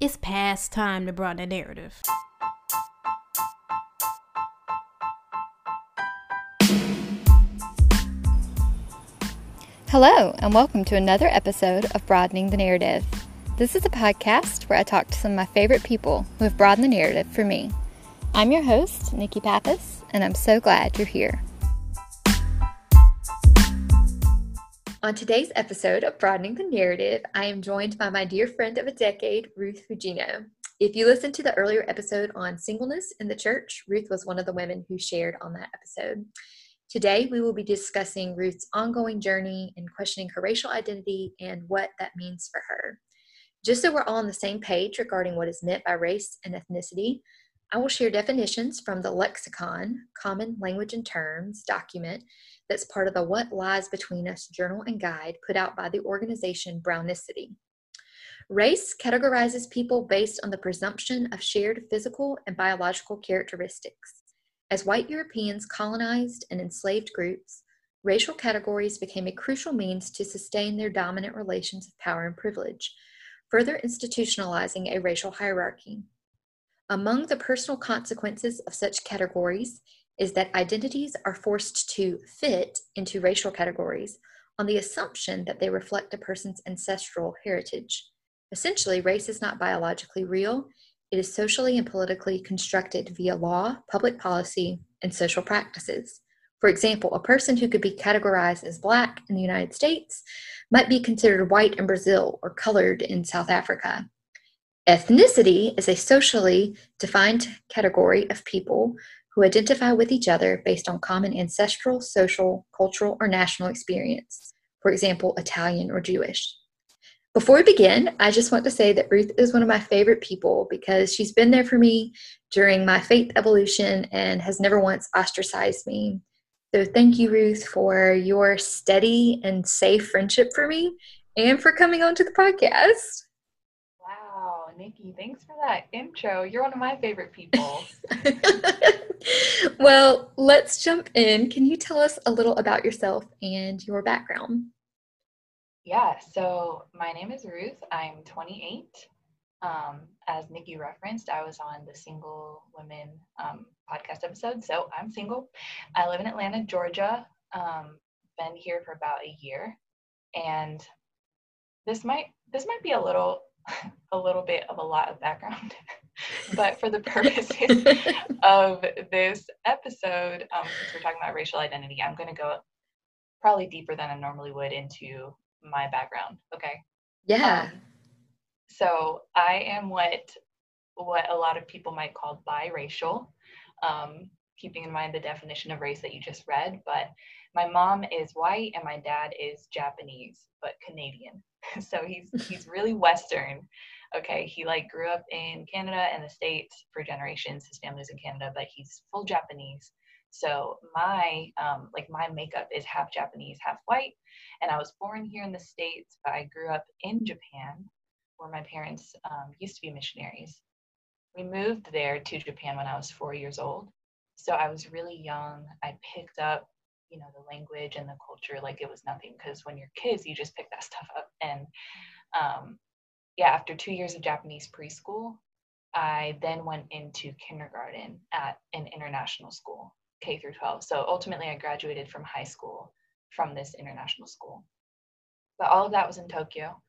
It's past time to broaden the narrative. Hello, and welcome to another episode of Broadening the Narrative. This is a podcast where I talk to some of my favorite people who have broadened the narrative for me. I'm your host, Nikki Pappas, and I'm so glad you're here. On today's episode of Broadening the Narrative, I am joined by my dear friend of a decade, Ruth Hugino. If you listened to the earlier episode on singleness in the church, Ruth was one of the women who shared on that episode. Today, we will be discussing Ruth's ongoing journey in questioning her racial identity and what that means for her. Just so we're all on the same page regarding what is meant by race and ethnicity, I will share definitions from the Lexicon, Common Language and Terms document that's part of the What Lies Between Us journal and guide put out by the organization Brownicity. Race categorizes people based on the presumption of shared physical and biological characteristics. As white Europeans colonized and enslaved groups, racial categories became a crucial means to sustain their dominant relations of power and privilege, further institutionalizing a racial hierarchy. Among the personal consequences of such categories is that identities are forced to fit into racial categories on the assumption that they reflect a person's ancestral heritage. Essentially, race is not biologically real, it is socially and politically constructed via law, public policy, and social practices. For example, a person who could be categorized as black in the United States might be considered white in Brazil or colored in South Africa. Ethnicity is a socially defined category of people who identify with each other based on common ancestral, social, cultural, or national experience, for example, Italian or Jewish. Before we begin, I just want to say that Ruth is one of my favorite people because she's been there for me during my faith evolution and has never once ostracized me. So, thank you, Ruth, for your steady and safe friendship for me and for coming onto the podcast. Nikki, thanks for that intro. You're one of my favorite people. well, let's jump in. Can you tell us a little about yourself and your background? Yeah, so my name is Ruth. I'm 28. Um, as Nikki referenced, I was on the Single Women um, podcast episode, so I'm single. I live in Atlanta, Georgia. Um, been here for about a year, and this might this might be a little a little bit of a lot of background. but for the purposes of this episode, um, since we're talking about racial identity, I'm going to go probably deeper than I normally would into my background. Okay. Yeah. Um, so I am what what a lot of people might call biracial, um, keeping in mind the definition of race that you just read. But my mom is white and my dad is Japanese, but Canadian. so he's he's really Western. Okay, he like grew up in Canada and the States for generations. His family's in Canada, but he's full Japanese. So my um, like my makeup is half Japanese, half white, and I was born here in the States, but I grew up in Japan, where my parents um, used to be missionaries. We moved there to Japan when I was four years old, so I was really young. I picked up you know the language and the culture like it was nothing because when you're kids you just pick that stuff up. And um, yeah after two years of japanese preschool i then went into kindergarten at an international school k through 12 so ultimately i graduated from high school from this international school. But all of that was in tokyo.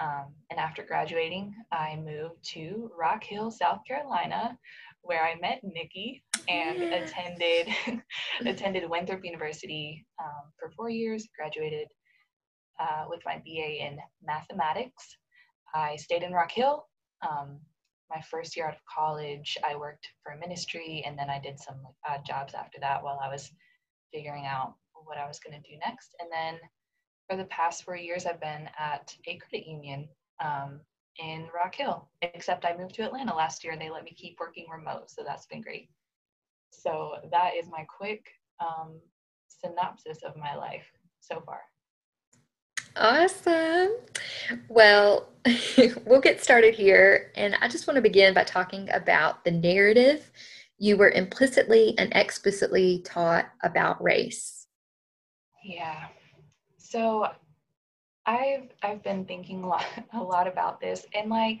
Um, and after graduating i moved to rock hill south carolina where I met Nikki and attended attended Winthrop University um, for four years. Graduated uh, with my BA in mathematics. I stayed in Rock Hill. Um, my first year out of college, I worked for a ministry, and then I did some odd jobs after that while I was figuring out what I was going to do next. And then for the past four years, I've been at a credit union um, in Rock Hill, except I moved to Atlanta last year and they let me keep working remote. So that's been great. So that is my quick um, synopsis of my life so far. Awesome. Well, we'll get started here. And I just want to begin by talking about the narrative you were implicitly and explicitly taught about race. Yeah. So I've I've been thinking a lot a lot about this and like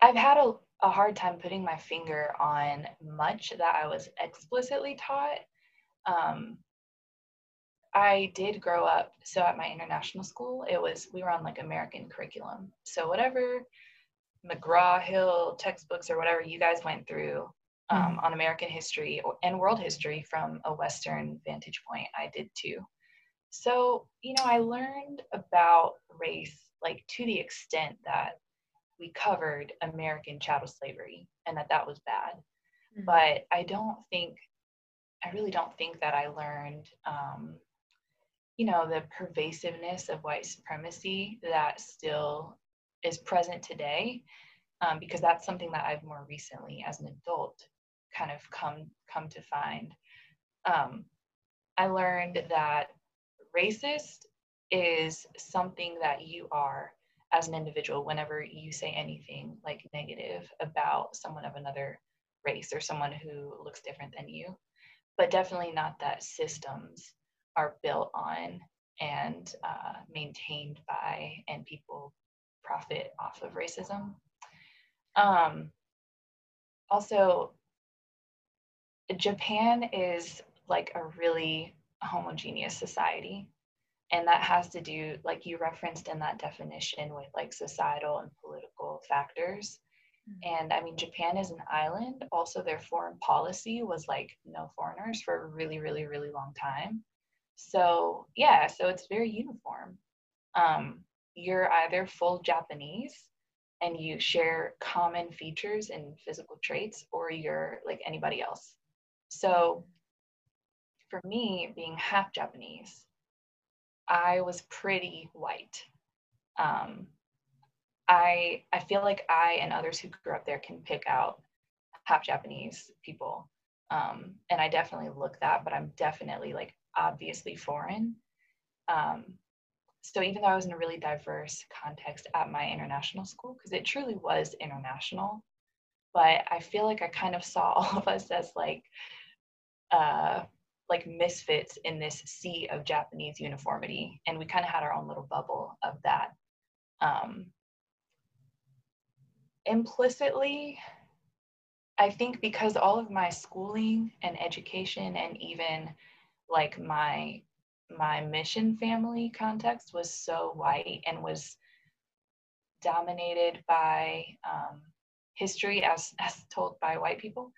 I've had a, a hard time putting my finger on much that I was explicitly taught. Um, I did grow up, so at my international school, it was, we were on like American curriculum. So whatever McGraw Hill textbooks or whatever you guys went through um, mm-hmm. on American history and world history from a Western vantage point, I did too. So, you know, I learned about race like to the extent that we covered American chattel slavery and that that was bad. Mm-hmm. But I don't think, I really don't think that I learned, um, you know, the pervasiveness of white supremacy that still is present today, um, because that's something that I've more recently, as an adult, kind of come come to find. Um, I learned that racist is something that you are as an individual whenever you say anything like negative about someone of another race or someone who looks different than you. But definitely not that systems are built on and uh, maintained by and people profit off of racism. Um, also japan is like a really homogeneous society. And that has to do like you referenced in that definition with like societal and political factors. Mm-hmm. and i mean japan is an island. Also their foreign policy was like no foreigners for a really really really long time. So yeah so it's very uniform. Um, you're either full japanese and you share common features and physical traits or you're like anybody else. So for me being half japanese I was pretty white. Um, I I feel like I and others who grew up there can pick out half Japanese people, um, and I definitely look that, but I'm definitely like obviously foreign. Um, so even though I was in a really diverse context at my international school, because it truly was international, but I feel like I kind of saw all of us as like uh, like misfits in this sea of Japanese uniformity. And we kind of had our own little bubble of that. Um, implicitly, I think because all of my schooling and education and even like my my mission family context was so white and was dominated by um, history as as told by white people.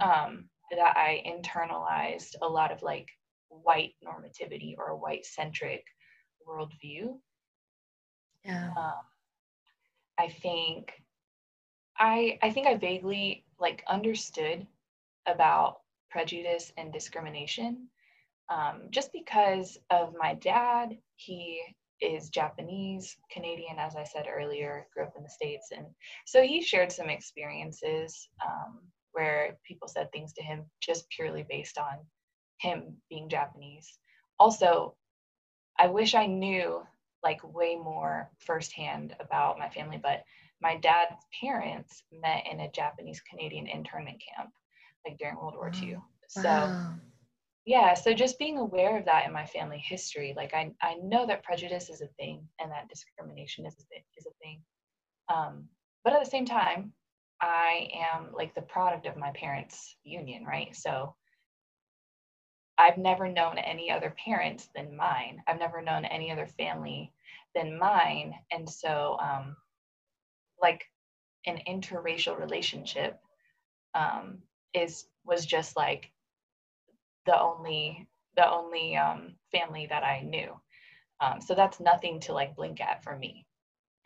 Mm. Um, that I internalized a lot of like white normativity or a white centric worldview. Yeah. Um, I think I I think I vaguely like understood about prejudice and discrimination um, just because of my dad. He is Japanese Canadian, as I said earlier, grew up in the States. And so he shared some experiences um, where people said things to him just purely based on him being Japanese. Also, I wish I knew like way more firsthand about my family, but my dad's parents met in a Japanese Canadian internment camp, like during World War II. So, wow. yeah, so just being aware of that in my family history, like I, I know that prejudice is a thing and that discrimination is a, is a thing. Um, but at the same time, I am like the product of my parents' union, right? So I've never known any other parents than mine. I've never known any other family than mine. And so, um, like, an interracial relationship um, is was just like the only the only um, family that I knew. Um, so that's nothing to like blink at for me.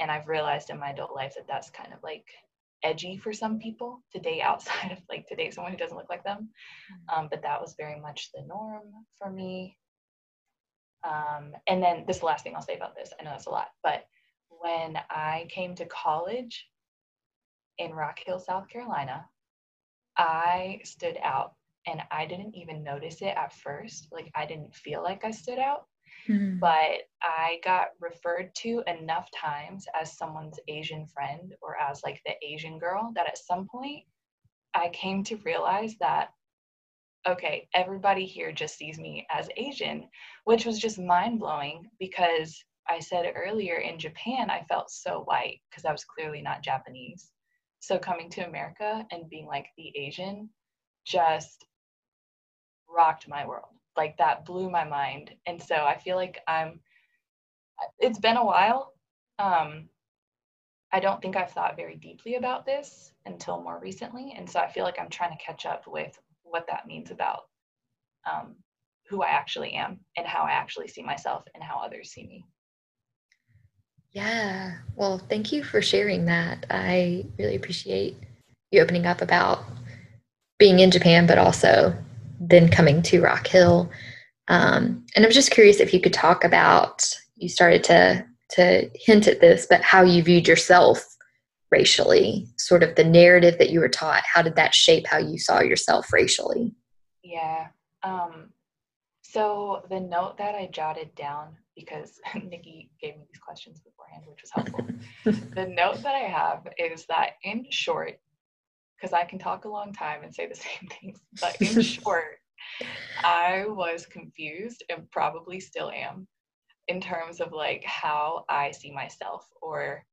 And I've realized in my adult life that that's kind of like edgy for some people to date outside of like to date someone who doesn't look like them. Mm-hmm. Um, but that was very much the norm for me. Um, and then this is the last thing I'll say about this. I know that's a lot, but when I came to college in Rock Hill, South Carolina, I stood out and I didn't even notice it at first. Like I didn't feel like I stood out Mm-hmm. But I got referred to enough times as someone's Asian friend or as like the Asian girl that at some point I came to realize that, okay, everybody here just sees me as Asian, which was just mind blowing because I said earlier in Japan, I felt so white because I was clearly not Japanese. so coming to America and being like the Asian just rocked my world. Like that blew my mind. And so I feel like I'm it's been a while. Um I don't think I've thought very deeply about this until more recently. And so I feel like I'm trying to catch up with what that means about um, who I actually am and how I actually see myself and how others see me. Yeah. Well, thank you for sharing that. I really appreciate you opening up about being in Japan, but also then coming to Rock Hill. Um, and I'm just curious if you could talk about you started to to hint at this, but how you viewed yourself racially, sort of the narrative that you were taught. How did that shape how you saw yourself racially? Yeah. Um, so the note that I jotted down because Nikki gave me these questions beforehand, which was helpful. the note that I have is that in short, because I can talk a long time and say the same things, but in short, I was confused and probably still am in terms of like how I see myself or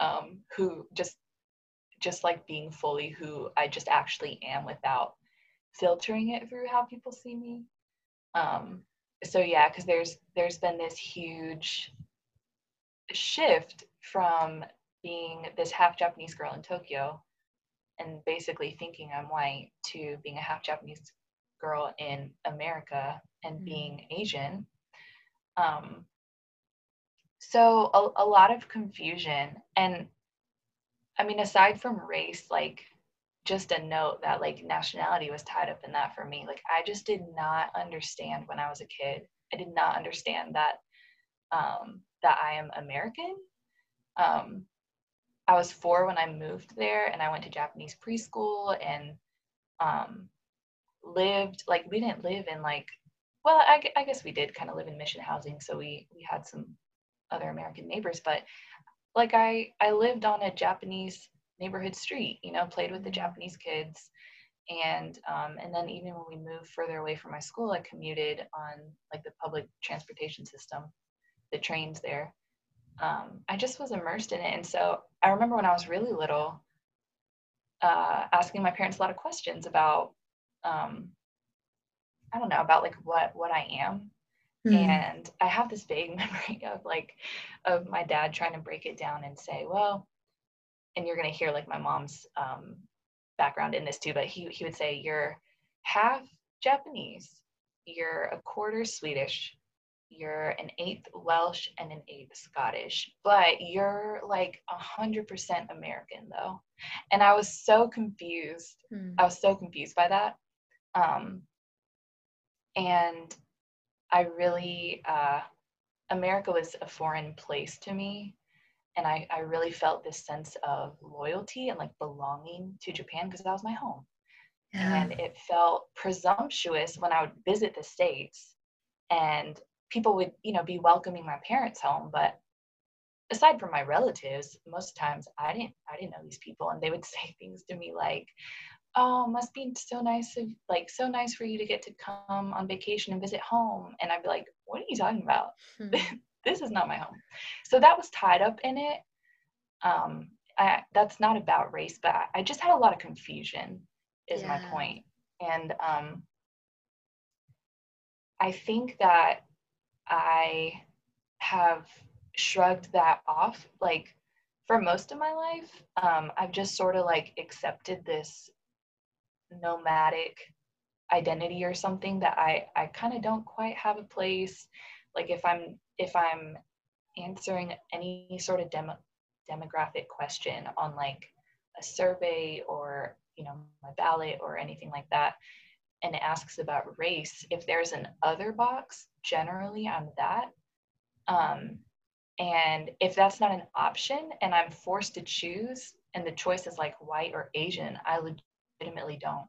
um, who just just like being fully who I just actually am without filtering it through how people see me. Um, so yeah, because there's there's been this huge shift from being this half Japanese girl in Tokyo and basically thinking I'm white to being a half Japanese girl in America and mm-hmm. being Asian. Um, so a, a lot of confusion and I mean aside from race like just a note that like nationality was tied up in that for me. Like I just did not understand when I was a kid. I did not understand that um, that I am American. Um, I was four when I moved there, and I went to Japanese preschool and um, lived like we didn't live in like well I, I guess we did kind of live in mission housing, so we we had some other American neighbors, but like I I lived on a Japanese neighborhood street, you know, played with the mm-hmm. Japanese kids. And um, and then even when we moved further away from my school, I commuted on like the public transportation system, the trains there. Um, I just was immersed in it. And so I remember when I was really little, uh, asking my parents a lot of questions about, um, I don't know, about like what what I am. Mm. And I have this vague memory of like of my dad trying to break it down and say, well, and you're going to hear like my mom's um, background in this too, but he, he would say, You're half Japanese, you're a quarter Swedish, you're an eighth Welsh and an eighth Scottish, but you're like a hundred percent American though. And I was so confused. Hmm. I was so confused by that. Um, and I really, uh, America was a foreign place to me and I, I really felt this sense of loyalty and like belonging to Japan because that was my home. Yeah. And it felt presumptuous when I would visit the States and people would, you know, be welcoming my parents home. But aside from my relatives, most times I didn't I didn't know these people and they would say things to me like, Oh, must be so nice of like so nice for you to get to come on vacation and visit home. And I'd be like, What are you talking about? Hmm. this is not my home. So that was tied up in it. Um, I, that's not about race, but I, I, just had a lot of confusion, is yeah. my point. And um, I think that I have shrugged that off. Like for most of my life, um, I've just sort of like accepted this nomadic identity or something that I, I kind of don't quite have a place. Like if I'm if I'm answering any sort of demo, demographic question on like a survey or you know my ballot or anything like that and asks about race if there's an other box generally i'm that um, and if that's not an option and i'm forced to choose and the choice is like white or asian i legitimately don't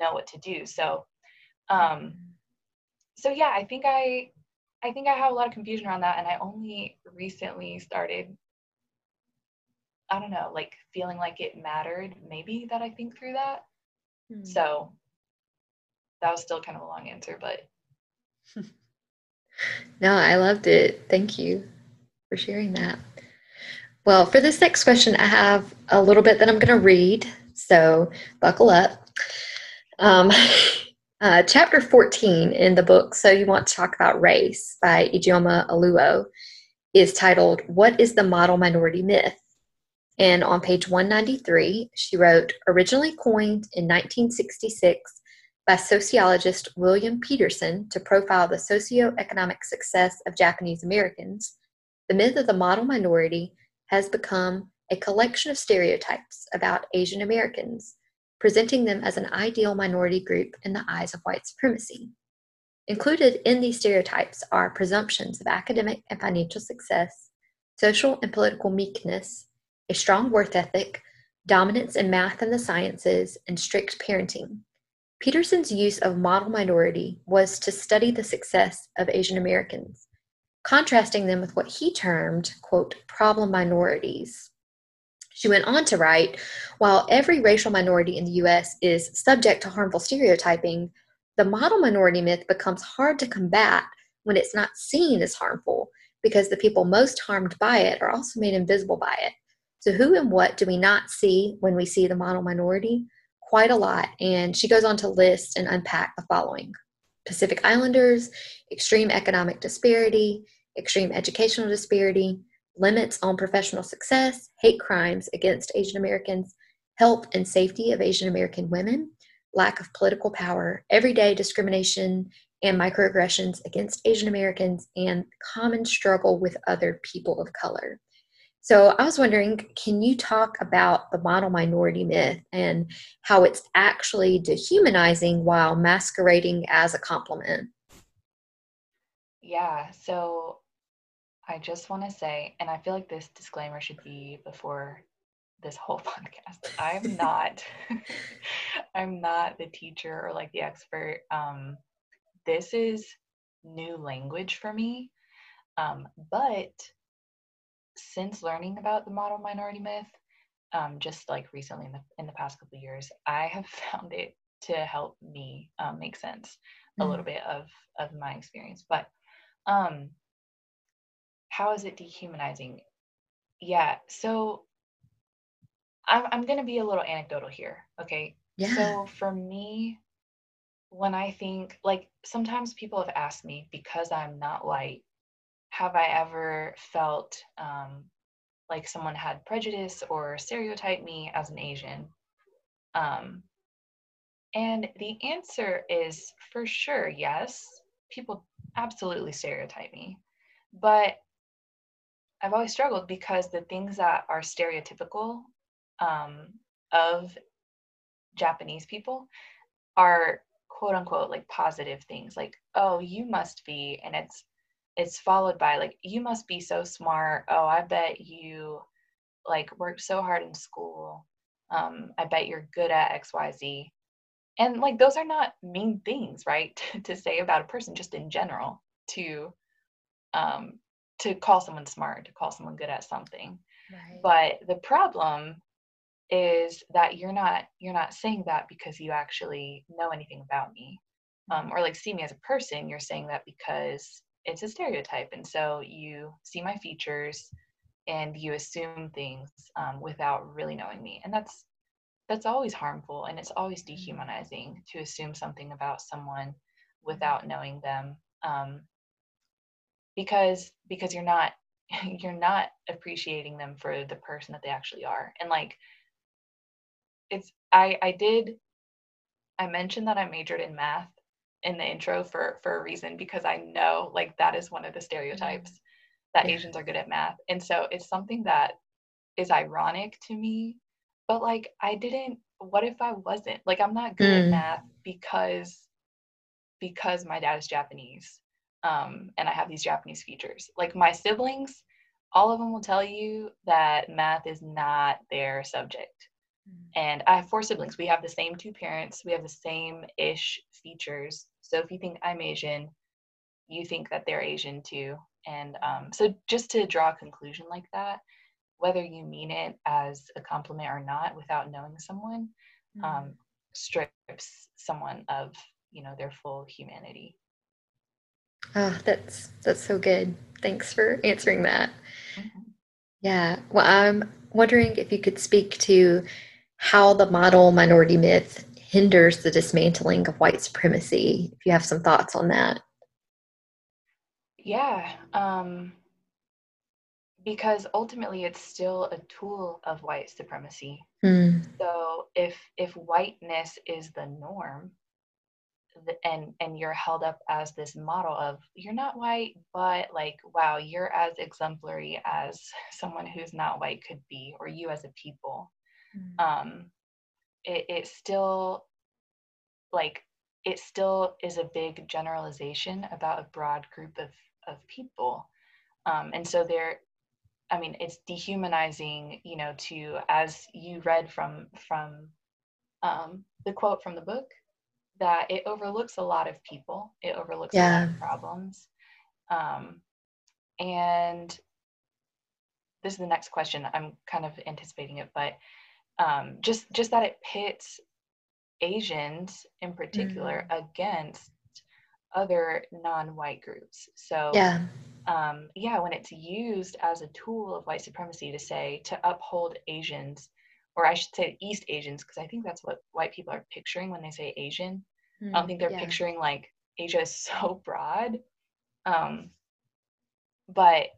know what to do so um, so yeah i think i I think I have a lot of confusion around that, and I only recently started. I don't know, like feeling like it mattered. Maybe that I think through that. Hmm. So that was still kind of a long answer, but. no, I loved it. Thank you for sharing that. Well, for this next question, I have a little bit that I'm going to read, so buckle up. Um, uh, chapter 14 in the book, So You Want to Talk About Race by Ijeoma Oluo, is titled, What is the Model Minority Myth? And on page 193, she wrote, originally coined in 1966 by sociologist William Petersen to profile the socioeconomic success of Japanese Americans, the myth of the model minority has become a collection of stereotypes about Asian Americans, presenting them as an ideal minority group in the eyes of white supremacy. Included in these stereotypes are presumptions of academic and financial success, social and political meekness, a strong worth ethic, dominance in math and the sciences, and strict parenting. Petersen's use of model minority was to study the success of Asian Americans, contrasting them with what he termed, quote, problem minorities. She went on to write While every racial minority in the US is subject to harmful stereotyping, the model minority myth becomes hard to combat when it's not seen as harmful because the people most harmed by it are also made invisible by it. So, who and what do we not see when we see the model minority? Quite a lot. And she goes on to list and unpack the following Pacific Islanders, extreme economic disparity, extreme educational disparity, limits on professional success, hate crimes against Asian Americans, health and safety of Asian American women, lack of political power, everyday discrimination and microaggressions against Asian Americans, and common struggle with other people of color. So I was wondering, can you talk about the model minority myth and how it's actually dehumanizing while masquerading as a compliment? Yeah, so I just want to say, and I feel like this disclaimer should be before this whole podcast. I'm not I'm not the teacher or like the expert. Um, this is new language for me. Um, but since learning about the model minority myth, um, just like recently in the, in the past couple years, I have found it to help me um, make sense mm-hmm. a little bit of of my experience. But um, how is it dehumanizing? Yeah, so I'm I'm gonna be a little anecdotal here. Okay. Yeah. So for me, when I think like sometimes people have asked me because I'm not white have I ever felt um, like someone had prejudice or stereotyped me as an Asian? Um, and the answer is for sure yes. People absolutely stereotype me. But I've always struggled because the things that are stereotypical um, of Japanese people are quote unquote like positive things like, oh, you must be, and it's it's followed by like you must be so smart. Oh i bet you like worked so hard in school. Um, i bet you're good at xyz and like those are not mean things right to say about a person just in general to um, to call someone smart to call someone good at something. Right. but the problem is that you're not you're not saying that because you actually know anything about me. Um, or like see me as a person you're saying that because it's a stereotype and so you see my features and you assume things um, without really knowing me and that's that's always harmful and it's always mm-hmm. dehumanizing to assume something about someone without knowing them um, because because you're not you're not appreciating them for the person that they actually are and like it's i i did i mentioned that i majored in math in the intro for for a reason because I know like that is one of the stereotypes mm-hmm. that yeah. Asians are good at math. And so it's something that is ironic to me, but like I didn't what if I wasn't? Like I'm not good mm. at math because because my dad is Japanese. Um, and I have these Japanese features. Like my siblings, all of them will tell you that math is not their subject. Mm. And I have four siblings. We have the same two parents. We have the same ish features. So if you think I'm Asian, you think that they're Asian too. And um, so just to draw a conclusion like that, whether you mean it as a compliment or not, without knowing someone, mm-hmm. um, strips someone of you know their full humanity. Oh, that's that's so good. Thanks for answering that. Mm-hmm. Yeah. Well, I'm wondering if you could speak to how the model minority myth hinders the dismantling of white supremacy. If you have some thoughts on that. Yeah. Um, because ultimately it's still a tool of white supremacy. Hmm. So if if whiteness is the norm, and and you're held up as this model of you're not white but like wow you're as exemplary as someone who's not white could be or you as a people mm. um it, it still like it still is a big generalization about a broad group of of people um and so there i mean it's dehumanizing you know to as you read from from um the quote from the book that it overlooks a lot of people, it overlooks yeah. a lot of problems. Um, and this is the next question. I'm kind of anticipating it, but um, just just that it pits Asians in particular mm. against other non-white groups. So yeah. Um, yeah, when it's used as a tool of white supremacy to say to uphold Asians or I should say East Asians, because I think that's what white people are picturing when they say Asian. Mm, I don't mm, think they're yeah. picturing like Asia is so broad. Um, but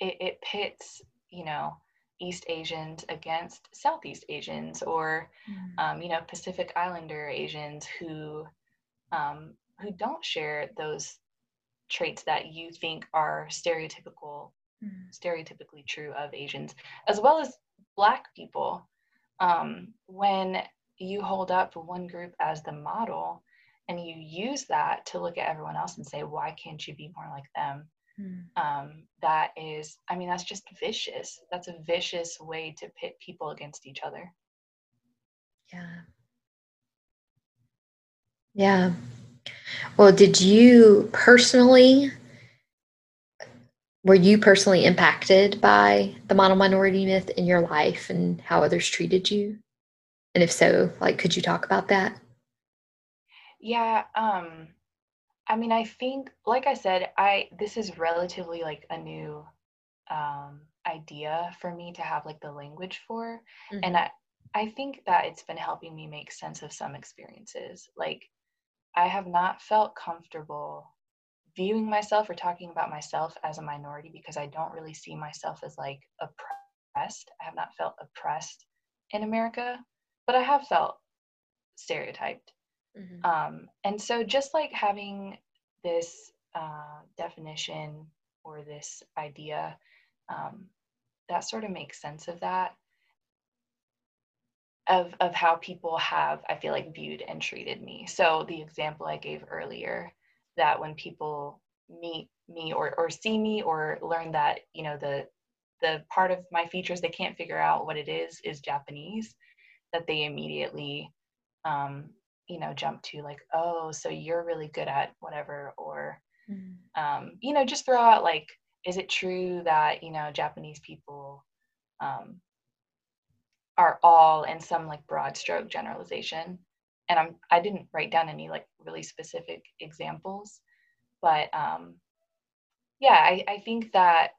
it, it pits, you know, East Asians against Southeast Asians or, mm. um, you know, Pacific Islander Asians who um, who don't share those traits that you think are stereotypical, mm. stereotypically true of Asians, as well as Black people um, when you hold up one group as the model and you use that to look at everyone else and say why can't you be more like them mm. um, that is i mean that's just vicious that's a vicious way to pit people against each other yeah yeah well did you personally were you personally impacted by the model minority myth in your life and how others treated you? And if so, like, could you talk about that? Yeah, um, I mean, I think, like I said, I this is relatively like a new um, idea for me to have like the language for, mm-hmm. and I I think that it's been helping me make sense of some experiences. Like, I have not felt comfortable viewing myself or talking about myself as a minority because I don't really see myself as like oppressed. I have not felt oppressed in America, but I have felt stereotyped. Mm-hmm. Um, and so just like having this uh, definition or this idea, um, that sort of makes sense of that. Of, of how people have, I feel like, viewed and treated me. So, the example I gave earlier that when people meet me or, or see me or learn that you know the the part of my features they can't figure out what it is is japanese that they immediately um, you know jump to like oh so you're really good at whatever or mm. um, you know just throw out like is it true that you know japanese people um, are all in some like broad stroke generalization and I'm I didn't write down any like really specific examples, but um, yeah, I, I think that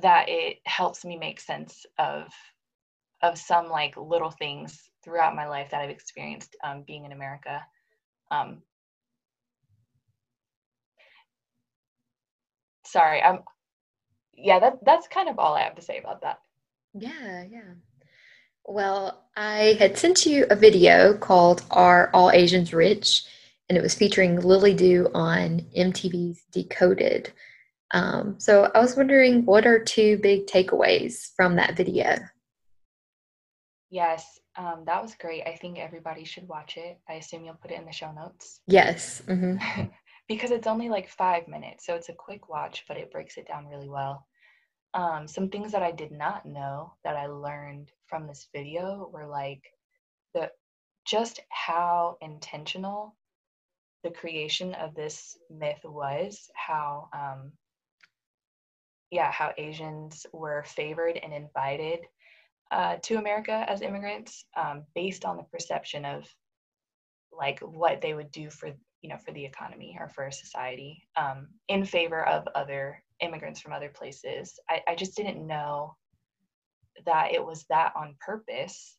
that it helps me make sense of of some like little things throughout my life that I've experienced um, being in America. Um, sorry, I'm yeah, that that's kind of all I have to say about that. Yeah, yeah. Well, I had sent you a video called Are All Asians Rich? And it was featuring Lily Du on MTV's Decoded. Um, so I was wondering what are two big takeaways from that video? Yes, um, that was great. I think everybody should watch it. I assume you'll put it in the show notes. Yes. Mm-hmm. because it's only like five minutes. So it's a quick watch, but it breaks it down really well. Um, some things that I did not know that I learned from this video were like the just how intentional the creation of this myth was, how um, yeah, how Asians were favored and invited uh, to America as immigrants um, based on the perception of like what they would do for you know for the economy or for society um, in favor of other immigrants from other places. I, I just didn't know that it was that on purpose,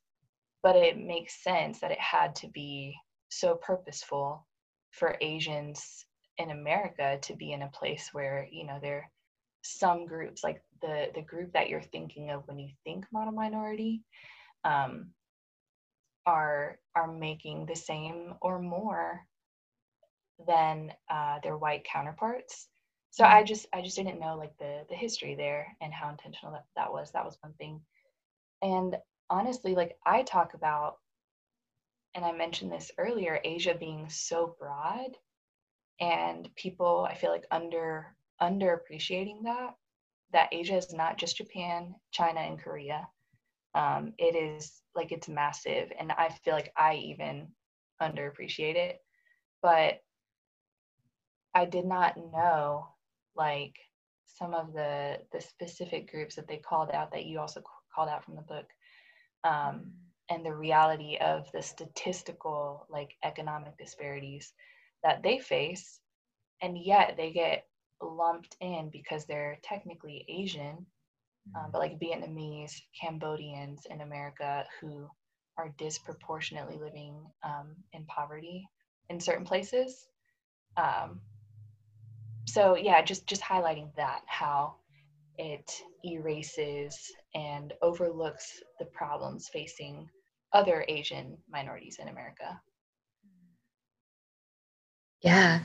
but it makes sense that it had to be so purposeful for Asians in America to be in a place where, you know, there some groups like the the group that you're thinking of when you think model minority um, are are making the same or more than uh, their white counterparts. So I just I just didn't know like the the history there and how intentional that, that was. That was one thing. And honestly, like I talk about, and I mentioned this earlier, Asia being so broad and people I feel like under underappreciating that that Asia is not just Japan, China, and Korea. Um, it is like it's massive, and I feel like I even underappreciate it. But I did not know like some of the the specific groups that they called out that you also called out from the book, um, and the reality of the statistical like economic disparities that they face, and yet they get lumped in because they're technically Asian, um, but like Vietnamese, Cambodians in America who are disproportionately living um, in poverty in certain places. Um, so yeah, just just highlighting that how it erases and overlooks the problems facing other Asian minorities in America. Yeah.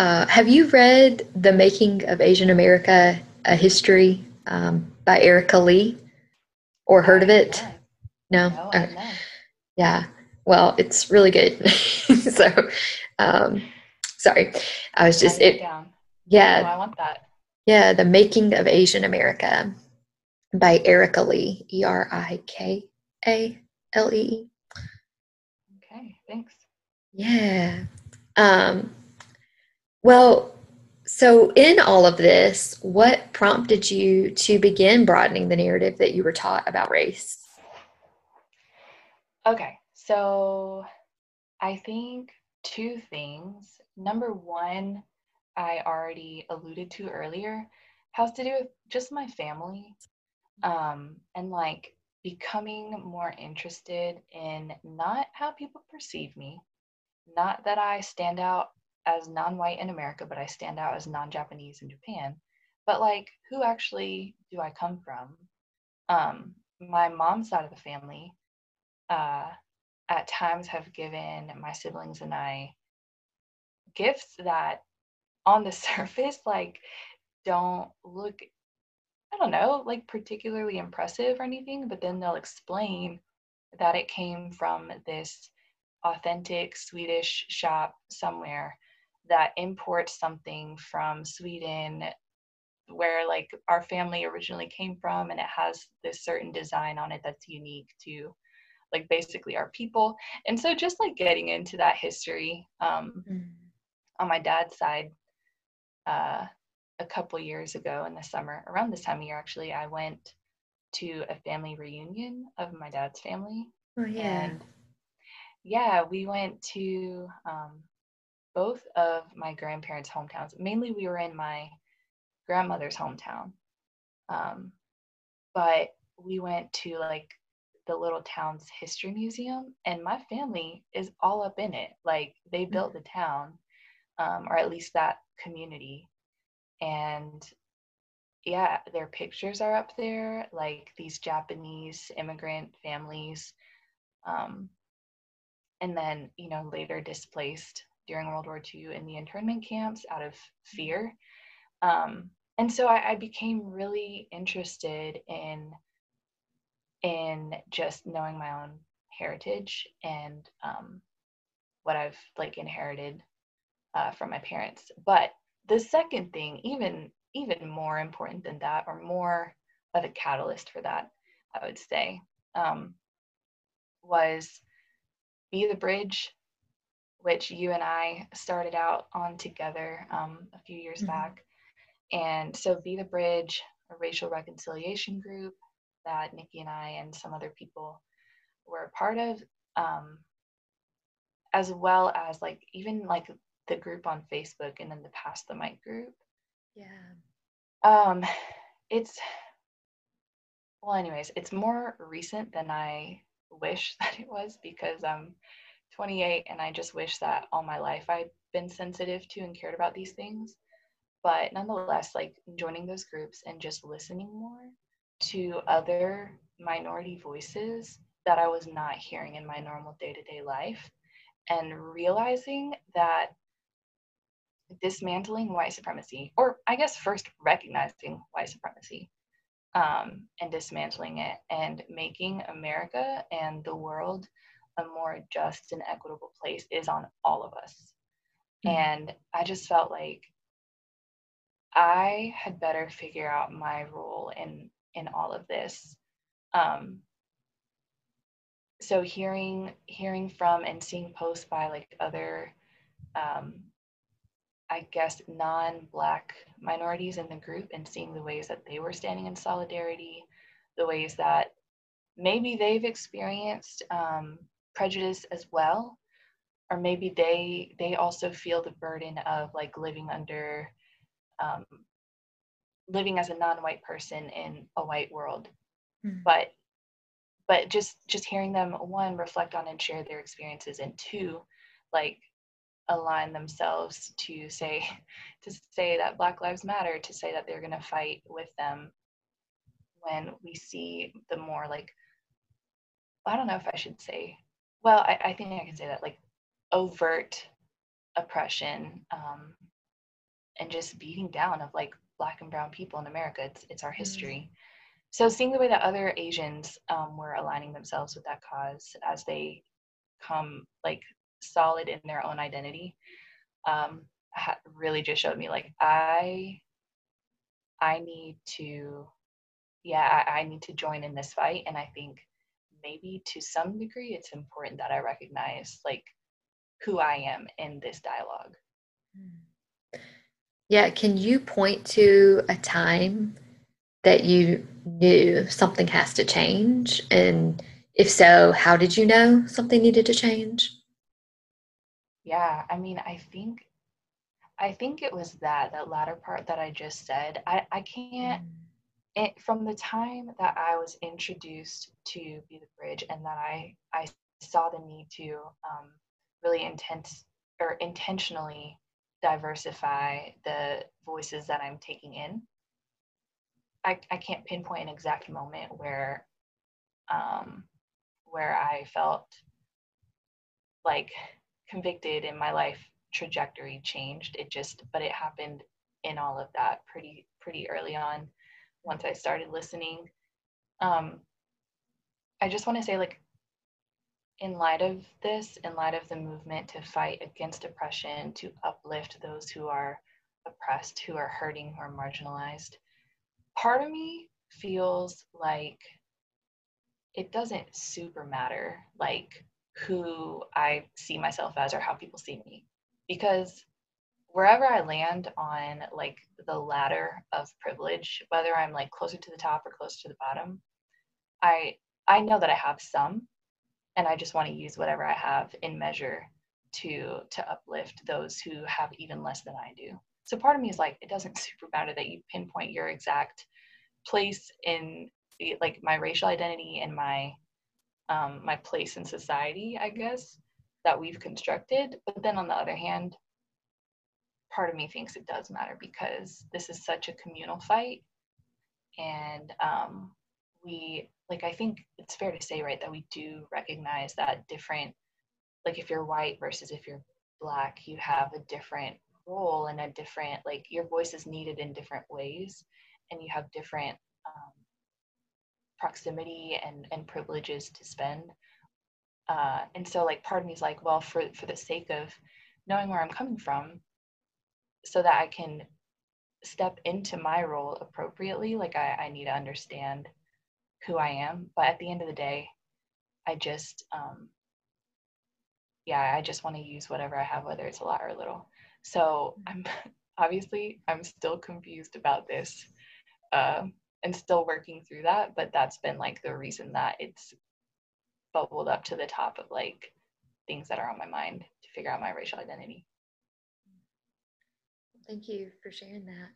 Uh, have you read The Making of Asian America, A History um, by Erika Lee or heard of it? No? No, yeah. Well, it's really good. so, um, sorry. I was just, it, yeah. Oh, I want that. Yeah. The Making of Asian America by Erika Lee, E R I K A L E. Okay. Thanks. Yeah. Um, well, so in all of this, what prompted you to begin broadening the narrative that you were taught about race? Okay, so I think two things. Number one, I already alluded to earlier, has to do with just my family um, and like becoming more interested in not how people perceive me, not that I stand out as non-white in America, but I stand out as non-Japanese in Japan. But like, who actually do I come from? Um, my mom's side of the family, uh, at times have given my siblings and I gifts that, on the surface, like, don't look, I don't know, like particularly impressive or anything. But then they'll explain that it came from this authentic Swedish shop somewhere that imports something from Sweden where like our family originally came from and it has this certain design on it that's unique to like basically our people. And so just like getting into that history um, mm. on my dad's side uh, a couple years ago in the summer around this time of year actually i went to a family reunion of my dad's family. Oh yeah. And yeah we went to um, both of my grandparents' hometowns. Mainly, we were in my grandmother's hometown, um, but we went to like the little town's history museum, and my family is all up in it. Like they mm. built the town, um, or at least that community, and yeah, their pictures are up there. Like these Japanese immigrant families. Um, and then you know later displaced during World War II in the internment camps out of fear. Um, and so I, I, became really interested in in just knowing my own heritage and um, what I've like inherited uh, from my parents. But the second thing, even even more important than that, or more of a catalyst for that, I would say, um, was be the bridge which you and I started out on together um, a few years mm-hmm. back. And so, Be the Bridge, a racial reconciliation group that Nikki and I and some other people were a part of, um, as well as like even like the group on Facebook and then the Pass the Mic group. Yeah. Um, it's well, anyways, it's more recent than I wish that it was because I'm 28 and I just wish that all my life I'd been sensitive to and cared about these things. But nonetheless, like joining those groups and just listening more to other minority voices that I was not hearing in my normal day to day life and realizing that dismantling white supremacy, or I guess first recognizing white supremacy um, and dismantling it and making America and the world a more just and equitable place is on all of us. Mm-hmm. And I just felt like I had better figure out my role in in all of this. Um, so hearing hearing from and seeing posts by like other um, I guess, non Black minorities in the group and seeing the ways that they were standing in solidarity, the ways that maybe they've experienced um, prejudice as well, or maybe they they also feel the burden of like living under, um, living as a non-white person in a white world, mm-hmm. but but just just hearing them one reflect on and share their experiences and two like align themselves to say to say that black lives matter to say that they're going to fight with them when we see the more like i don't know if i should say well i, I think i can say that like overt oppression um, and just beating down of like black and brown people in america it's, it's our mm-hmm. history so seeing the way that other asians um, were aligning themselves with that cause as they come like solid in their own identity um, ha- really just showed me like i i need to yeah I, I need to join in this fight and i think maybe to some degree it's important that i recognize like who i am in this dialogue yeah can you point to a time that you knew something has to change and if so how did you know something needed to change yeah, I mean, I think I think it was that that latter part that I just said. I I can't mm. It, from the time that I was introduced to Be the Bridge and that I I saw the need to um, really intense or intentionally diversify the voices that I'm taking in. I, I can't pinpoint an exact moment where um, where I felt like convicted and my life trajectory changed. It just, but it happened in all of that pretty pretty early on once I started listening. Um, I just want to say, like, in light of this, in light of the movement to fight against oppression, to uplift those who are oppressed, who are hurting, who are marginalized, part of me feels like it doesn't super matter. Like, who I see myself as or how people see me. Because wherever I land on like the ladder of privilege, whether I'm like closer to the top or closer to the bottom, I I know that I have some and I just want to use whatever I have in measure to to uplift those who have even less than I do. So part of me is like it doesn't super matter that you pinpoint your exact place in like my racial identity and my um, my place in society, I guess, that we've constructed. But then on the other hand, part of me thinks it does matter because this is such a communal fight. And um, we, like, I think it's fair to say, right, that we do recognize that different, like, if you're white versus if you're black, you have a different role and a different, like, your voice is needed in different ways and you have different um, proximity and, and privileges to spend. Uh, and so like part of me is like, well, for, for the sake of knowing where I'm coming from, so that I can step into my role appropriately, like I, I need to understand who I am. But at the end of the day, I just, um, yeah, I just want to use whatever I have, whether it's a lot or a little. So I'm obviously I'm still confused about this. Uh, and still working through that but that's been like the reason that it's bubbled up to the top of like things that are on my mind to figure out my racial identity thank you for sharing that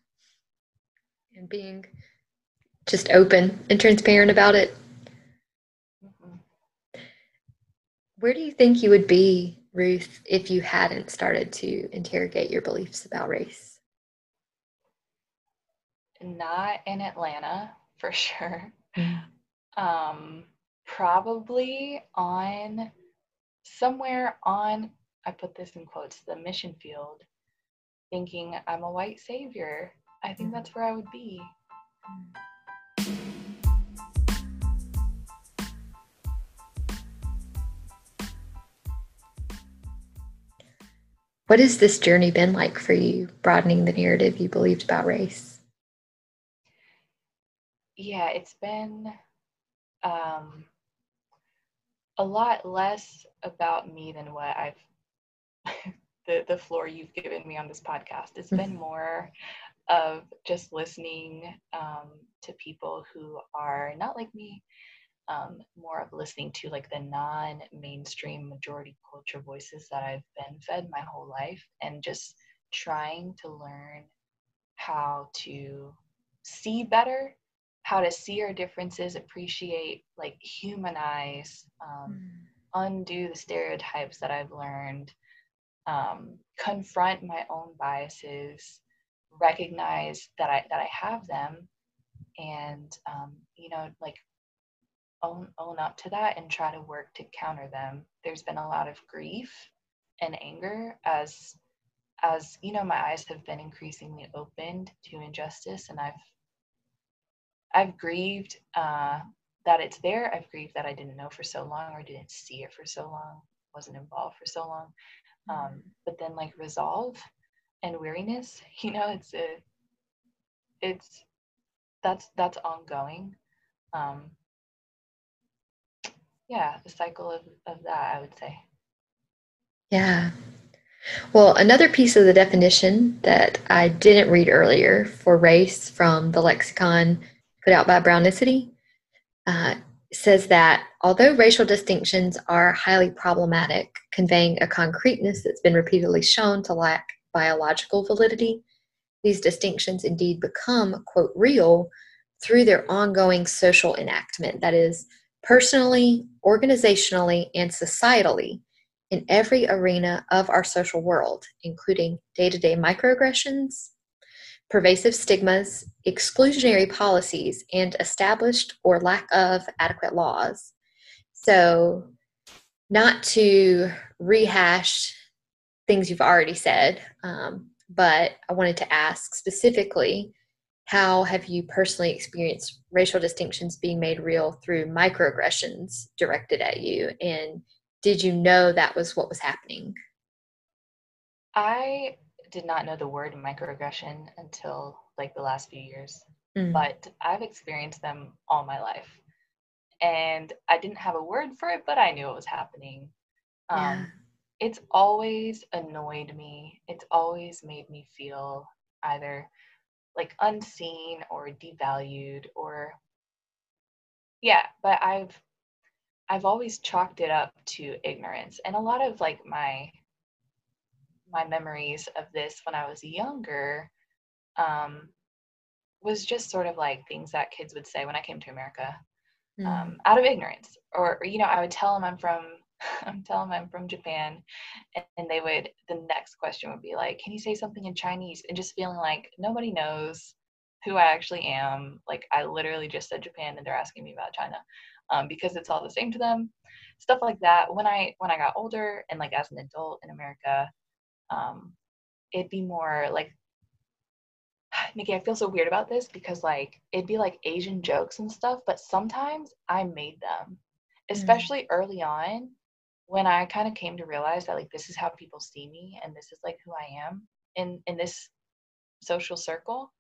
and being just open and transparent about it. Mm-hmm. Where do you think you would be, Ruth, if you hadn't started to interrogate your beliefs about race? Not in Atlanta, for sure. Um, probably on somewhere on, I put this in quotes, the mission field, thinking I'm a white savior. I think mm-hmm. that's where I would be. What has this journey been like for you, broadening the narrative you believed about race? Yeah, it's been um, a lot less about me than what I've the the floor you've given me on this podcast. It's been mm-hmm. more of just listening um, to people who are not like me, um, more of listening to like the non-mainstream majority culture voices that I've been fed my whole life, and just trying to learn how to see better how to see our differences, appreciate, like humanize, um, mm. undo the stereotypes that I've learned, um, confront my own biases, recognize that I that I have them, and um, you know, like own own up to that and try to work to counter them. There's been a lot of grief and anger as as you know my eyes have been increasingly opened to injustice and I've I've grieved uh, that it's there. I've grieved that I didn't know for so long or didn't see it for so long, wasn't involved for so long. Um, but then like resolve and weariness, you know, it's a, it's that's that's ongoing. Um, yeah, the cycle of, of that, I would say. Yeah. Well, another piece of the definition that I didn't read earlier for race from the lexicon put out by Brownicity, uh, says that although racial distinctions are highly problematic, conveying a concreteness that's been repeatedly shown to lack biological validity, these distinctions indeed become, quote, real through their ongoing social enactment, that is, personally, organizationally, and societally in every arena of our social world, including day to day microaggressions, pervasive stigmas, exclusionary policies, and established or lack of adequate laws. So, not to rehash things you've already said, um, but I wanted to ask specifically how have you personally experienced racial distinctions being made real through microaggressions directed at you? And did you know that was what was happening? I did not know the word microaggression until like the last few years, mm. but I've experienced them all my life. And I didn't have a word for it, but I knew it was happening. Um, yeah. It's always annoyed me. It's always made me feel either like unseen or devalued or yeah, but I've I've always chalked it up to ignorance. And a lot of like my my memories of this when I was younger um, was just sort of like things that kids would say when I came to America mm. um, out of ignorance. Or, you know, I would tell them I'm from, I'm telling them I'm from Japan. And, and they would, the next question would be like, can you say something in Chinese? And just feeling like nobody knows who I actually am. Like I literally just said Japan and they're asking me about China um, because it's all the same to them. Stuff like that. When I when I got older and like as an adult in America, um, it'd be more like Nikki, I feel so weird about this because like it'd be like Asian jokes and stuff, but sometimes I made them, mm. especially mm. early on when I kind of came to realize that like this is how people see me and this is like who I am in in this social circle.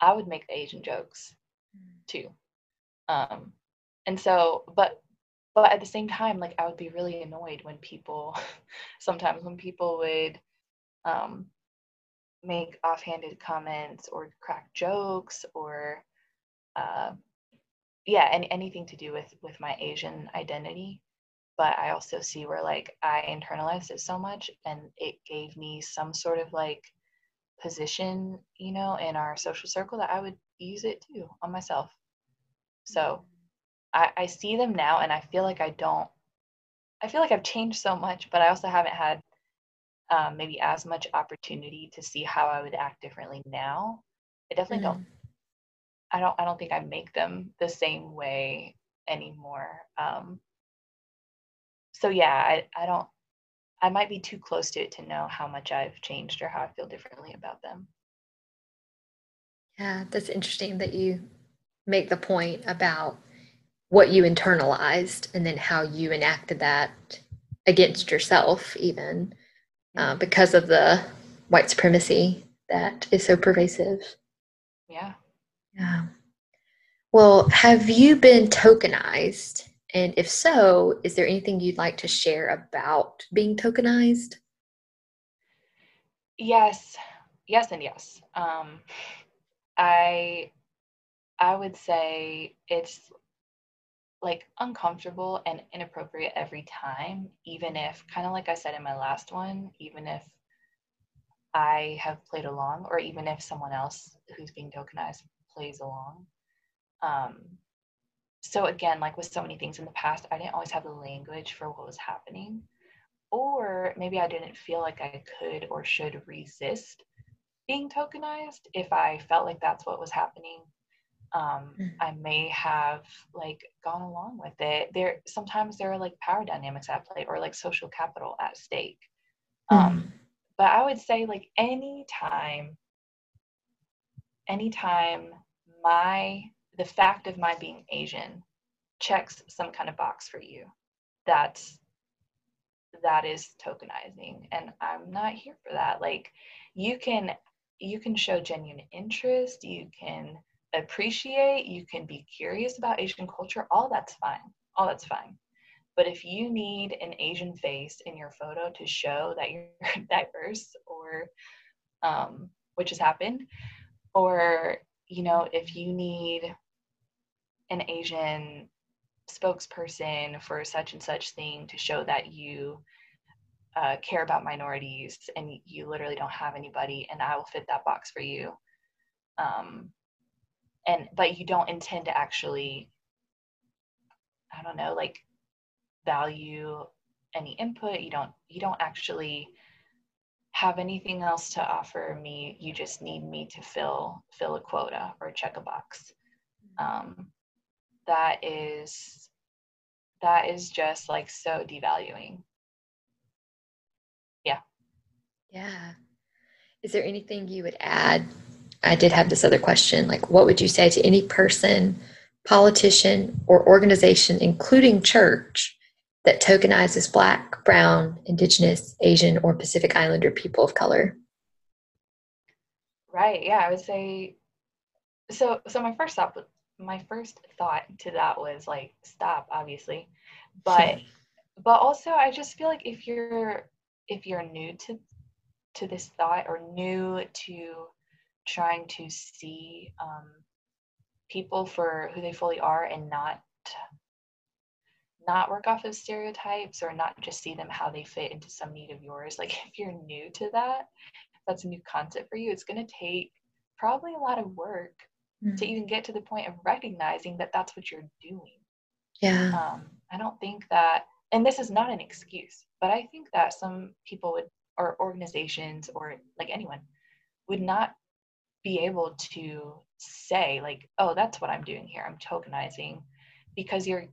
I would make the Asian jokes mm. too. Um, and so, but but at the same time, like I would be really annoyed when people sometimes when people would um, make offhanded comments or crack jokes or uh, yeah and anything to do with with my asian identity but i also see where like i internalized it so much and it gave me some sort of like position, you know, in our social circle that I would use it too on myself. So I, I see them now and I feel like I don't, I feel like I've changed so much, but I also haven't had um, maybe as much opportunity to see how I would act differently now. I definitely mm-hmm. don't, I don't, I don't think I make them the same way anymore. Um, so yeah, I, I don't, I might be too close to it to know how much I've changed or how I feel differently about them. Yeah, that's interesting that you make the point about what you internalized and then how you enacted that against yourself, even uh, because of the white supremacy that is so pervasive. Yeah. Yeah. Well, have you been tokenized and if so, is there anything you'd like to share about being tokenized? Yes, yes, and yes. Um, I I would say it's like uncomfortable and inappropriate every time, even if kind of like I said in my last one, even if I have played along, or even if someone else who's being tokenized plays along. Um, so again like with so many things in the past i didn't always have the language for what was happening or maybe i didn't feel like i could or should resist being tokenized if i felt like that's what was happening um, mm. i may have like gone along with it there sometimes there are like power dynamics at play or like social capital at stake mm. um, but i would say like anytime anytime my the fact of my being Asian checks some kind of box for you. That's that is tokenizing and I'm not here for that. Like you can you can show genuine interest, you can appreciate, you can be curious about Asian culture, all that's fine. All that's fine. But if you need an Asian face in your photo to show that you're diverse or um, which has happened, or you know, if you need an Asian spokesperson for such and such thing to show that you uh, care about minorities and you literally don't have anybody and i will fit that box for you um, and but you don't intend to actually i don't know like value any input. You don't you don't actually have anything else to offer me. You just need me to fill fill a quota or check a box. Um, that is that is just like so devaluing. Yeah. Yeah. Is there anything you would add i did have this other question like what would you say to any person politician or organization including church that tokenizes black brown indigenous asian or pacific islander people of color? Right yeah i would say so so my first thought my first thought to that was like stop obviously but but also i just feel like if you're if you're new to to this thought or new to trying to see um, people for who they fully are and not not work off of stereotypes or not just see them how they fit into some need of yours like if you're new to that that's a new concept for you it's going to take probably a lot of work mm-hmm. to even get to the point of recognizing that that's what you're doing. Yeah. Um, I don't think that, and this is not an excuse, but I think that some people would, or organizations, or like anyone, would not be able to say, like, oh, that's what I'm doing here. I'm tokenizing because you're,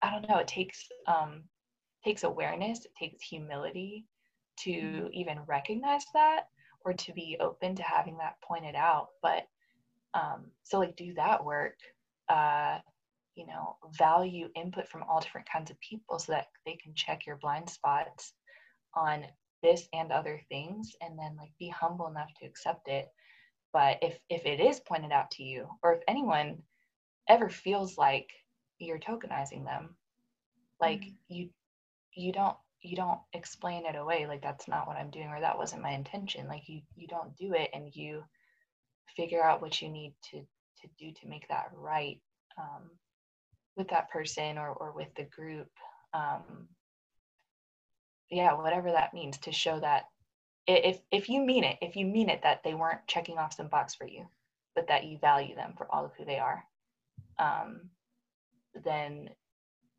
I don't know, it takes, um, takes awareness, it takes humility to mm-hmm. even recognize that or to be open to having that pointed out. But um, so like do that work uh, you know value input from all different kinds of people so that they can check your blind spots on this and other things and then like be humble enough to accept it but if if it is pointed out to you or if anyone ever feels like you're tokenizing them like mm-hmm. you you don't you don't explain it away like that's not what i'm doing or that wasn't my intention like you you don't do it and you figure out what you need to to do to make that right um, with that person or, or with the group um, yeah whatever that means to show that if if you mean it, if you mean it that they weren't checking off some box for you, but that you value them for all of who they are, um, then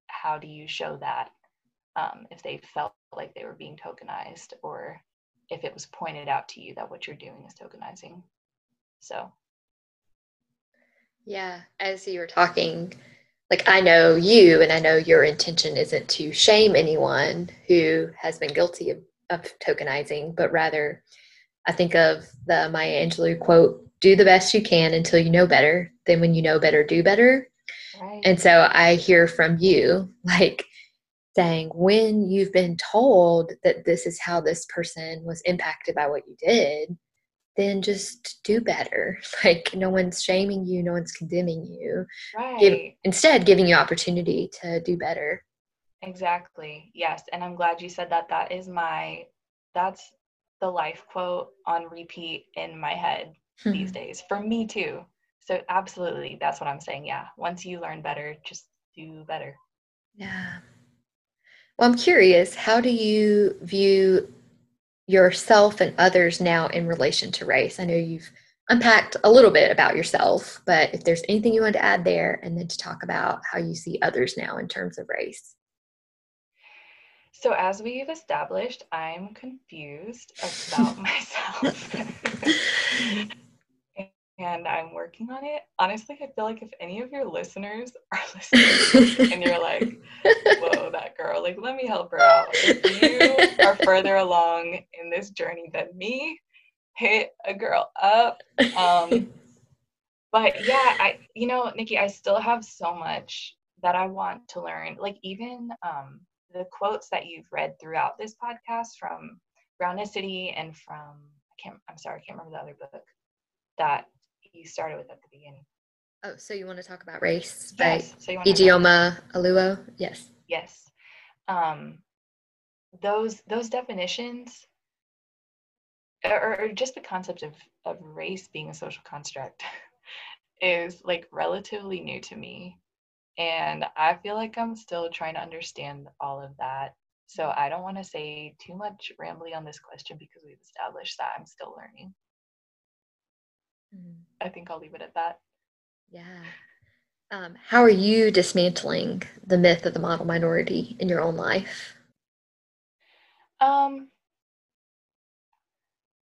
how do you show that um, if they felt like they were being tokenized or if it was pointed out to you that what you're doing is tokenizing? So, yeah, as you were talking, like I know you and I know your intention isn't to shame anyone who has been guilty of, of tokenizing, but rather I think of the Maya Angelou quote, do the best you can until you know better. Then when you know better, do better. Right. And so I hear from you like saying when you've been told that this is how this person was impacted by what you did, then just do better. Like no one's shaming you, no one's condemning you. Right. Give, instead, giving you opportunity to do better. Exactly. Yes, and I'm glad you said that. That is my that's the life quote on repeat in my head these days for me too. So absolutely, that's what I'm saying. Yeah, once you learn better, just do better. Yeah. Well, I'm curious, how do you view yourself and others now in relation to race? I know you've unpacked a little bit about yourself, but if there's anything you want to add there, and then to talk about how you see others now in terms of race. So, as we've established, I'm confused about myself. and I'm working on it. Honestly, I feel like if any of your listeners are listening and you're like, whoa, that girl, like, let me help her out. If you are further along in this journey than me, hit a girl up. Um, but yeah, I, you know, Nikki, I still have so much that I want to learn. Like, even um, the quotes that you've read throughout this podcast from Brownicity and from, I can't, I'm sorry, I can't remember the other book that you started with at the beginning. Oh, so you want to talk about race yes. by so Ijeoma Oluo? Yes. Yes. Um, those those definitions, or, or just the concept of of race being a social construct, is like relatively new to me, and I feel like I'm still trying to understand all of that. So I don't want to say too much rambly on this question because we've established that I'm still learning. Mm. I think I'll leave it at that. Yeah. Um, how are you dismantling the myth of the model minority in your own life? Um,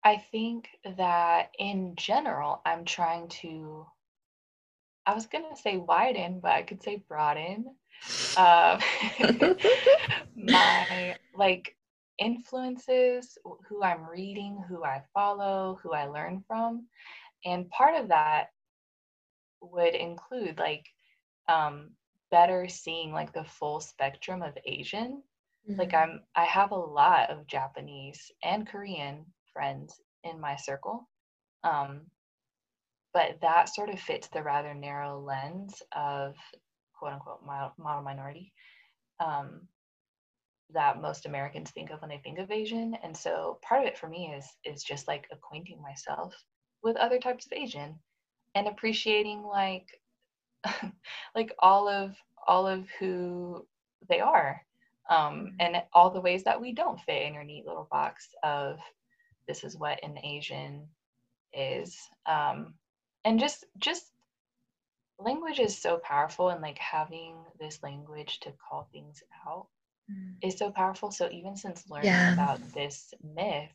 I think that in general, I'm trying to, I was going to say widen, but I could say broaden. Uh, my like influences, who I'm reading, who I follow, who I learn from and part of that would include like um, better seeing like the full spectrum of asian. Mm-hmm. like i'm i have a lot of japanese and korean friends in my circle. Um, but that sort of fits the rather narrow lens of quote unquote model minority um, that most Americans think of when they think of Asian. And so part of it for me is is just like acquainting myself with other types of Asian and appreciating like like all of all of who they are um, mm-hmm. and all the ways that we don't fit in your neat little box of this is what an Asian is um, and just just language is so powerful and like having this language to call things out mm. is so powerful so even since learning yeah. about this myth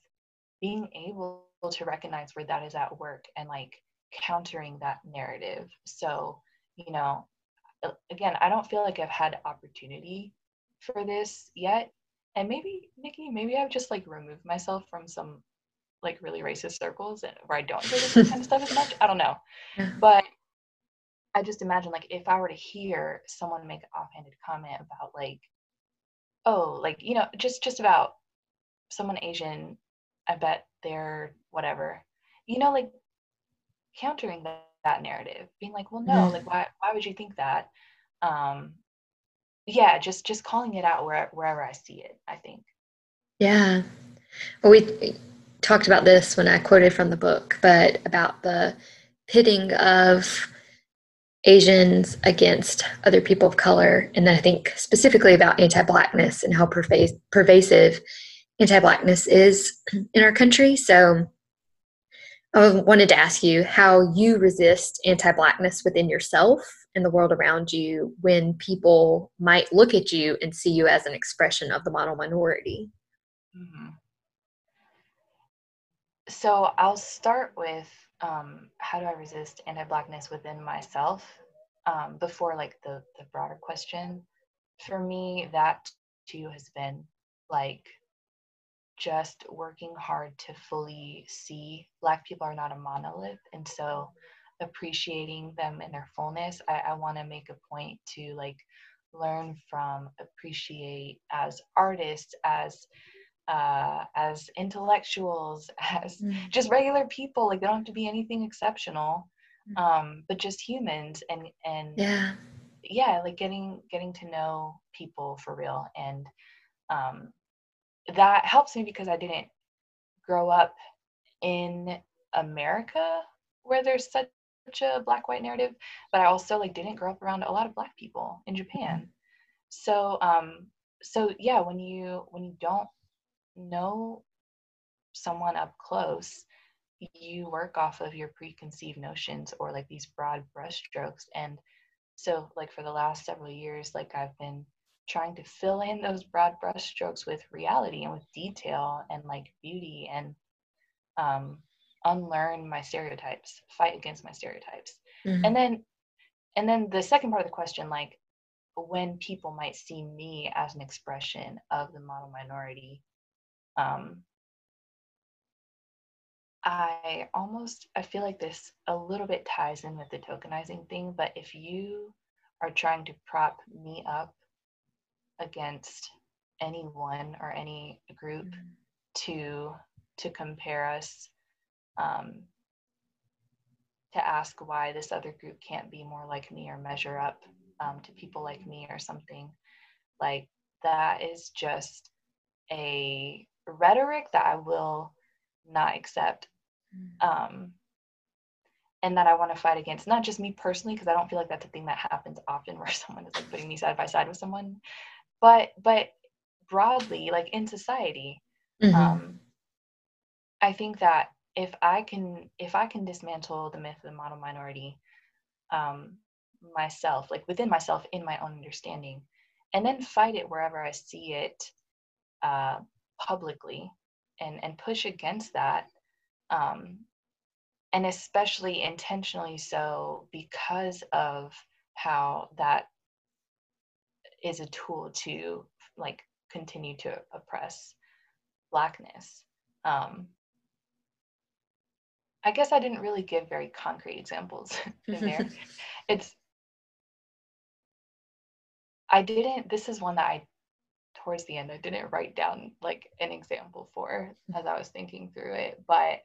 being able to recognize where that is at work and like countering that narrative. So, you know, again, I don't feel like I've had opportunity for this yet. And maybe, Nikki, maybe I've just like removed myself from some like really racist circles where I don't hear this kind of stuff as much. I don't know. Yeah. But I just imagine like if I were to hear someone make an offhanded comment about like, oh, like, you know, just just about someone Asian I bet they're whatever. You know, like countering that, that narrative, being like, well, no, mm-hmm. like why why would you think that? Um yeah, just just calling it out where, wherever I see it, I think. Yeah. Well, we talked about this when I quoted from the book, but about the pitting of Asians against other people of color, and then I think specifically about anti-blackness and how pervasive anti-blackness is in our country. So I wanted to ask you how you resist anti-blackness within yourself and the world around you when people might look at you and see you as an expression of the model minority. Mm-hmm. So I'll start with um, how do I resist anti-blackness within myself um, before like the the broader question. For me, that too has been like just working hard to fully see black people are not a monolith and so appreciating them in their fullness i, I want to make a point to like learn from appreciate as artists as uh, as intellectuals as mm. just regular people like they don't have to be anything exceptional mm. um, but just humans and and yeah yeah like getting getting to know people for real and um, that helps me because I didn't grow up in America where there's such a black white narrative, but I also like didn't grow up around a lot of black people in Japan. So um so yeah, when you when you don't know someone up close, you work off of your preconceived notions or like these broad brushstrokes and so like for the last several years like I've been trying to fill in those broad brushstrokes with reality and with detail and like beauty and um, unlearn my stereotypes, fight against my stereotypes. Mm-hmm. And then and then the second part of the question, like when people might see me as an expression of the model minority, um, I almost I feel like this a little bit ties in with the tokenizing thing, but if you are trying to prop me up against anyone or any group mm-hmm. to to compare us um, to ask why this other group can't be more like me or measure up um, to people like me or something like that is just a rhetoric that i will not accept mm. um, and that i want to fight against not just me personally because i don't feel like that's a thing that happens often where someone is like putting me side by side with someone but but broadly like in society mm-hmm. um i think that if i can if i can dismantle the myth of the model minority um myself like within myself in my own understanding and then fight it wherever i see it uh publicly and and push against that um and especially intentionally so because of how that is a tool to like continue to oppress blackness um, i guess i didn't really give very concrete examples in there. It's i didn't this is one that i towards the end i didn't write down like an example for as i was thinking through it but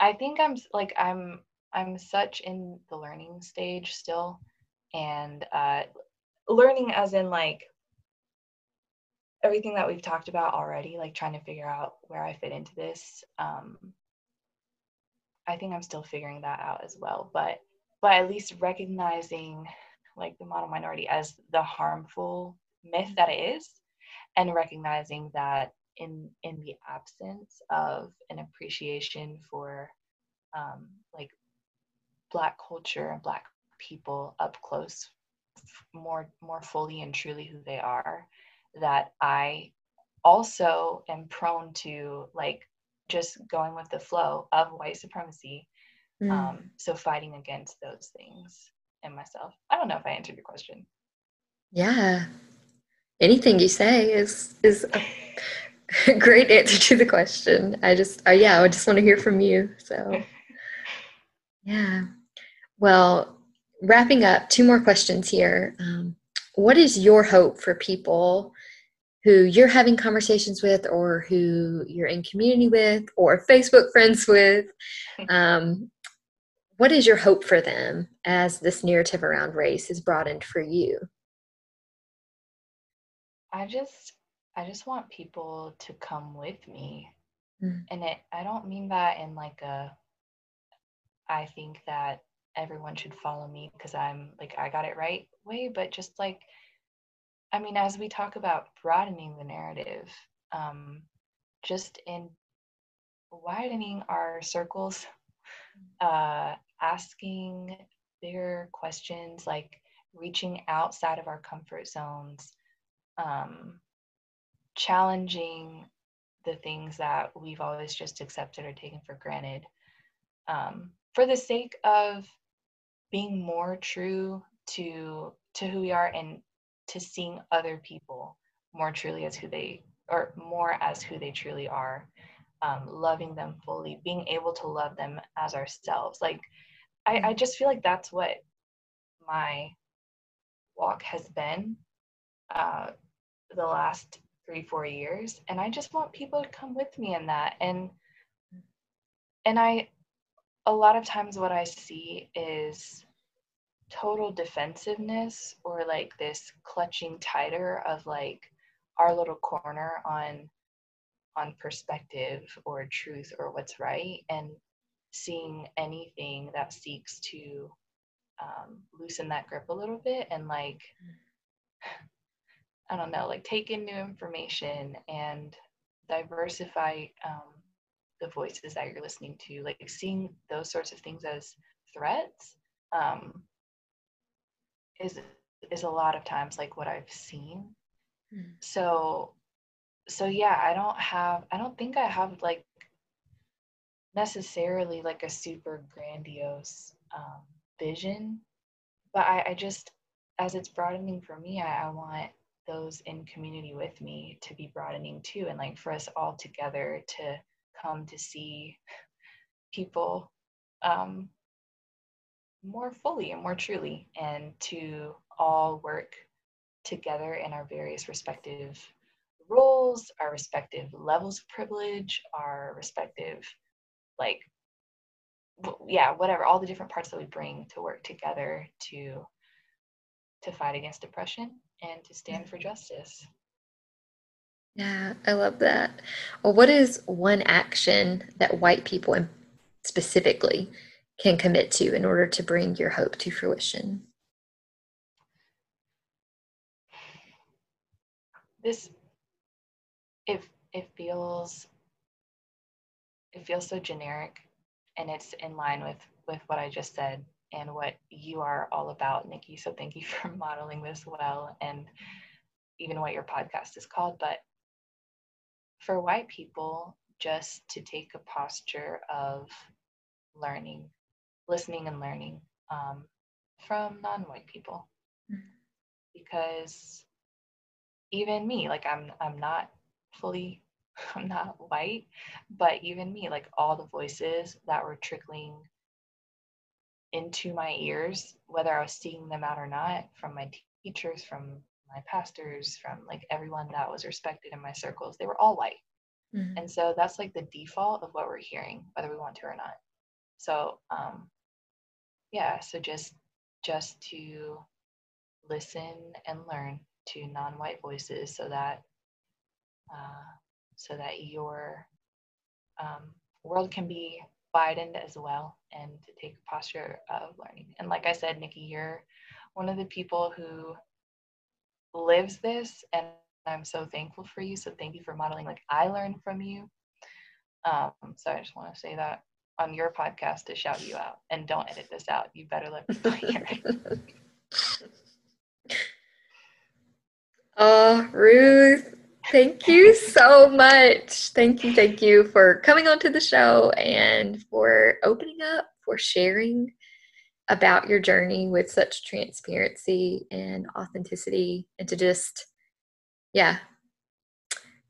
i think i'm like i'm i'm such in the learning stage still and uh, learning as in like everything that we've talked about already like trying to figure out where i fit into this um i think i'm still figuring that out as well but but at least recognizing like the model minority as the harmful myth that it is and recognizing that in in the absence of an appreciation for um like black culture and black people up close more more fully and truly who they are that i also am prone to like just going with the flow of white supremacy mm. um, so fighting against those things in myself. I don't know if i answered your question. Yeah anything you say is is a great answer to the question i just uh, yeah i just want to hear from you so yeah well wrapping up, two more questions here. Um, what is your hope for people who you're having conversations with, or who you're in community with, or Facebook friends with? Um, what is your hope for them as this narrative around race is broadened for you? I just I just want people to come with me. Mm. And it I don't mean that in like a I think that everyone should follow me because I'm like I got it right way, but just like I mean, as we talk about broadening the narrative, um, just in widening our circles, uh, asking bigger questions, like reaching outside of our comfort zones, um, challenging the things that we've always just accepted or taken for granted um, for the sake of being more true to to who we are and to seeing other people more truly as who they or more as who they truly are um, loving them fully being able to love them as ourselves like I, I mm-hmm. just feel like that's what my walk has been uh, the last three four years and i just want people to come with me in that. And and i a lot of times what i see is total defensiveness or like this clutching tighter of like our little corner on on perspective or truth or what's right and seeing anything that seeks to um, loosen that grip a little bit and like i don't know like take in new information and diversify um, the voices that you're listening to like seeing those sorts of things as threats um, is is a lot of times like what I've seen. Mm. So so yeah, I don't have I don't think I have like necessarily like a super grandiose um, vision, but I, I just as it's broadening for me, I, I want those in community with me to be broadening too, and like for us all together to come to see people um, more fully and more truly and to all work together in our various respective roles, our respective levels of privilege, our respective, like, yeah, whatever, all the different parts that we bring to work together to to fight against oppression and to stand for justice. Yeah, I love that. Well, what is one action that white people specifically can commit to in order to bring your hope to fruition? This it it feels it feels so generic and it's in line with with what I just said and what you are all about, Nikki. So thank you for modeling this well and even what your podcast is called. But for white people, just to take a posture of learning listening and learning um, from non-white people mm-hmm. because even me like i'm i'm not fully i'm not white but even me like all the voices that were trickling into my ears whether i was seeing them out or not from my teachers from my pastors from like everyone that was respected in my circles. They were all white. Mm-hmm. and so that's like the default of what we're hearing whether we want to or not. So um, yeah so just just to listen and learn to non-white voices so that uh, so that your um, world can be widened as well and to take a posture of learning and like i said nikki you're one of the people who lives this and i'm so thankful for you so thank you for modeling like i learned from you um, so i just want to say that on your podcast to shout you out. And don't edit this out. You better let people hear it. Oh, Ruth, thank you so much. Thank you, thank you for coming onto the show and for opening up, for sharing about your journey with such transparency and authenticity, and to just, yeah,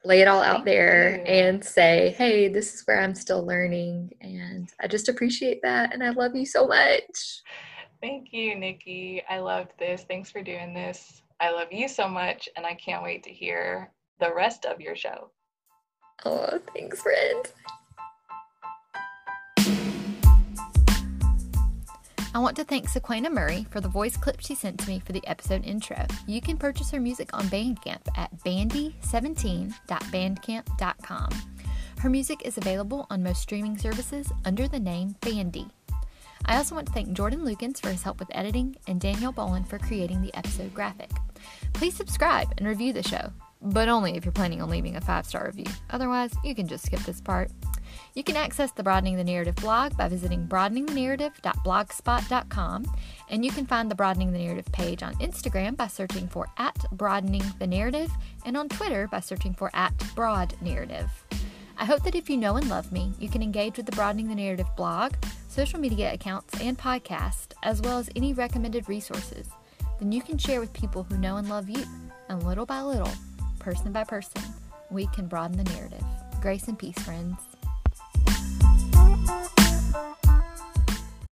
lay it all out Thank there you. and say, hey, this is where I'm still learning. And I just appreciate that. And I love you so much. Thank you, Nikki. I loved this. Thanks for doing this. I love you so much. And I can't wait to hear the rest of your show. Oh, thanks, friend. I want to thank Sequana Murray for the voice clip she sent to me for the episode intro. You can purchase her music on Bandcamp at bandy17.bandcamp.com. Her music is available on most streaming services under the name Bandy. I also want to thank Jordan Lukens for his help with editing and Danielle Boland for creating the episode graphic. Please subscribe and review the show. But only if you're planning on leaving a five star review. Otherwise, you can just skip this part. You can access the Broadening the Narrative blog by visiting broadeningthenarrative.blogspot.com, and you can find the Broadening the Narrative page on Instagram by searching for at Broadening the Narrative, and on Twitter by searching for at Broad Narrative. I hope that if you know and love me, you can engage with the Broadening the Narrative blog, social media accounts, and podcast, as well as any recommended resources. Then you can share with people who know and love you, and little by little, person by person, we can broaden the narrative. Grace and peace, friends.